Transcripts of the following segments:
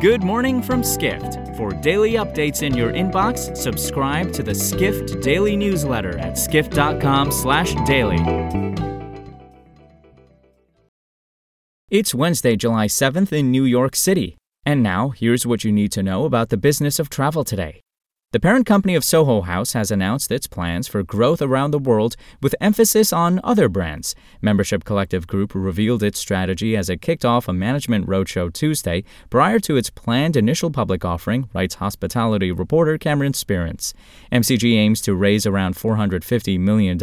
Good morning from Skift. For daily updates in your inbox, subscribe to the Skift Daily newsletter at skift.com/daily. It's Wednesday, July 7th in New York City. And now, here's what you need to know about the business of travel today. The parent company of Soho House has announced its plans for growth around the world with emphasis on other brands. Membership Collective Group revealed its strategy as it kicked off a management roadshow Tuesday prior to its planned initial public offering, writes hospitality reporter Cameron Sperance. MCG aims to raise around $450 million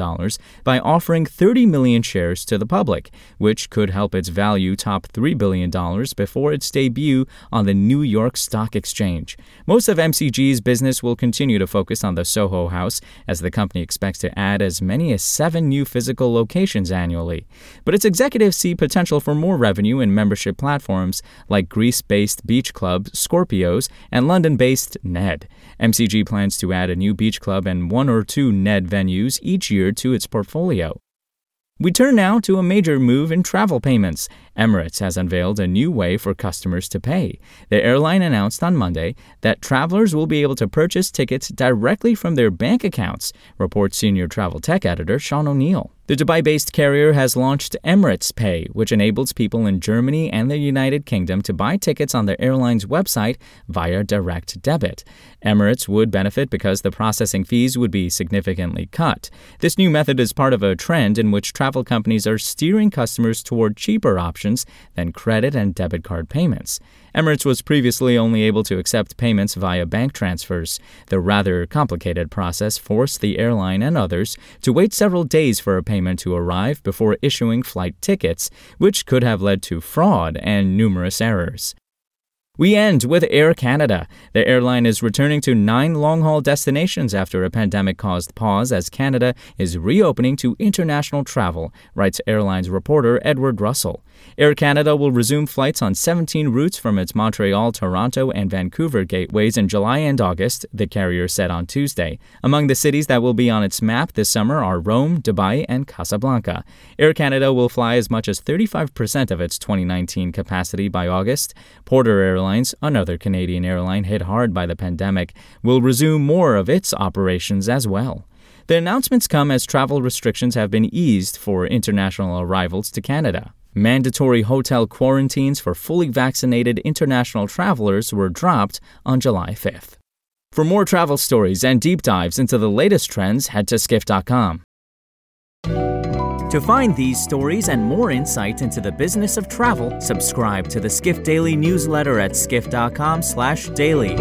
by offering 30 million shares to the public, which could help its value top $3 billion before its debut on the New York Stock Exchange. Most of MCG's business will continue to focus on the Soho House, as the company expects to add as many as seven new physical locations annually. But its executives see potential for more revenue in membership platforms like Greece based Beach Club, Scorpios, and London based Ned. MCG plans to add a new beach club and one or two Ned venues each year to its portfolio. We turn now to a major move in travel payments. Emirates has unveiled a new way for customers to pay. The airline announced on Monday that travelers will be able to purchase tickets directly from their bank accounts, reports senior travel tech editor Sean O'Neill. The Dubai based carrier has launched Emirates Pay, which enables people in Germany and the United Kingdom to buy tickets on the airline's website via direct debit. Emirates would benefit because the processing fees would be significantly cut. This new method is part of a trend in which travel companies are steering customers toward cheaper options than credit and debit card payments. Emirates was previously only able to accept payments via bank transfers. The rather complicated process forced the airline and others to wait several days for a payment to arrive before issuing flight tickets, which could have led to fraud and numerous errors. We end with Air Canada. The airline is returning to nine long haul destinations after a pandemic caused pause as Canada is reopening to international travel, writes airlines reporter Edward Russell. Air Canada will resume flights on 17 routes from its Montreal, Toronto, and Vancouver gateways in July and August, the carrier said on Tuesday. Among the cities that will be on its map this summer are Rome, Dubai, and Casablanca. Air Canada will fly as much as 35% of its 2019 capacity by August. Porter Airlines Airlines, another Canadian airline hit hard by the pandemic, will resume more of its operations as well. The announcements come as travel restrictions have been eased for international arrivals to Canada. Mandatory hotel quarantines for fully vaccinated international travelers were dropped on July 5th. For more travel stories and deep dives into the latest trends, head to skift.com. To find these stories and more insight into the business of travel, subscribe to the Skift Daily newsletter at skift.com/daily.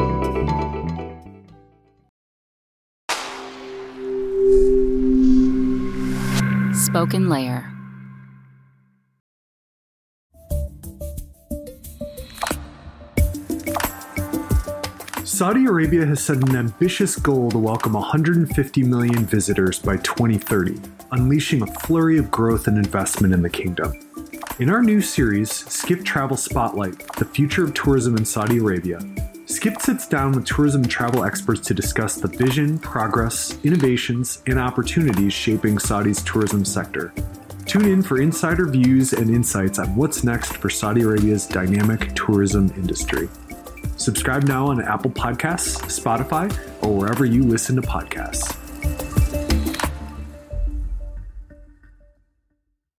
Spoken Layer. Saudi Arabia has set an ambitious goal to welcome 150 million visitors by 2030 unleashing a flurry of growth and investment in the kingdom. In our new series, Skift Travel Spotlight The Future of Tourism in Saudi Arabia, Skift sits down with tourism and travel experts to discuss the vision, progress, innovations, and opportunities shaping Saudi's tourism sector. Tune in for insider views and insights on what's next for Saudi Arabia's dynamic tourism industry. Subscribe now on Apple Podcasts, Spotify, or wherever you listen to podcasts.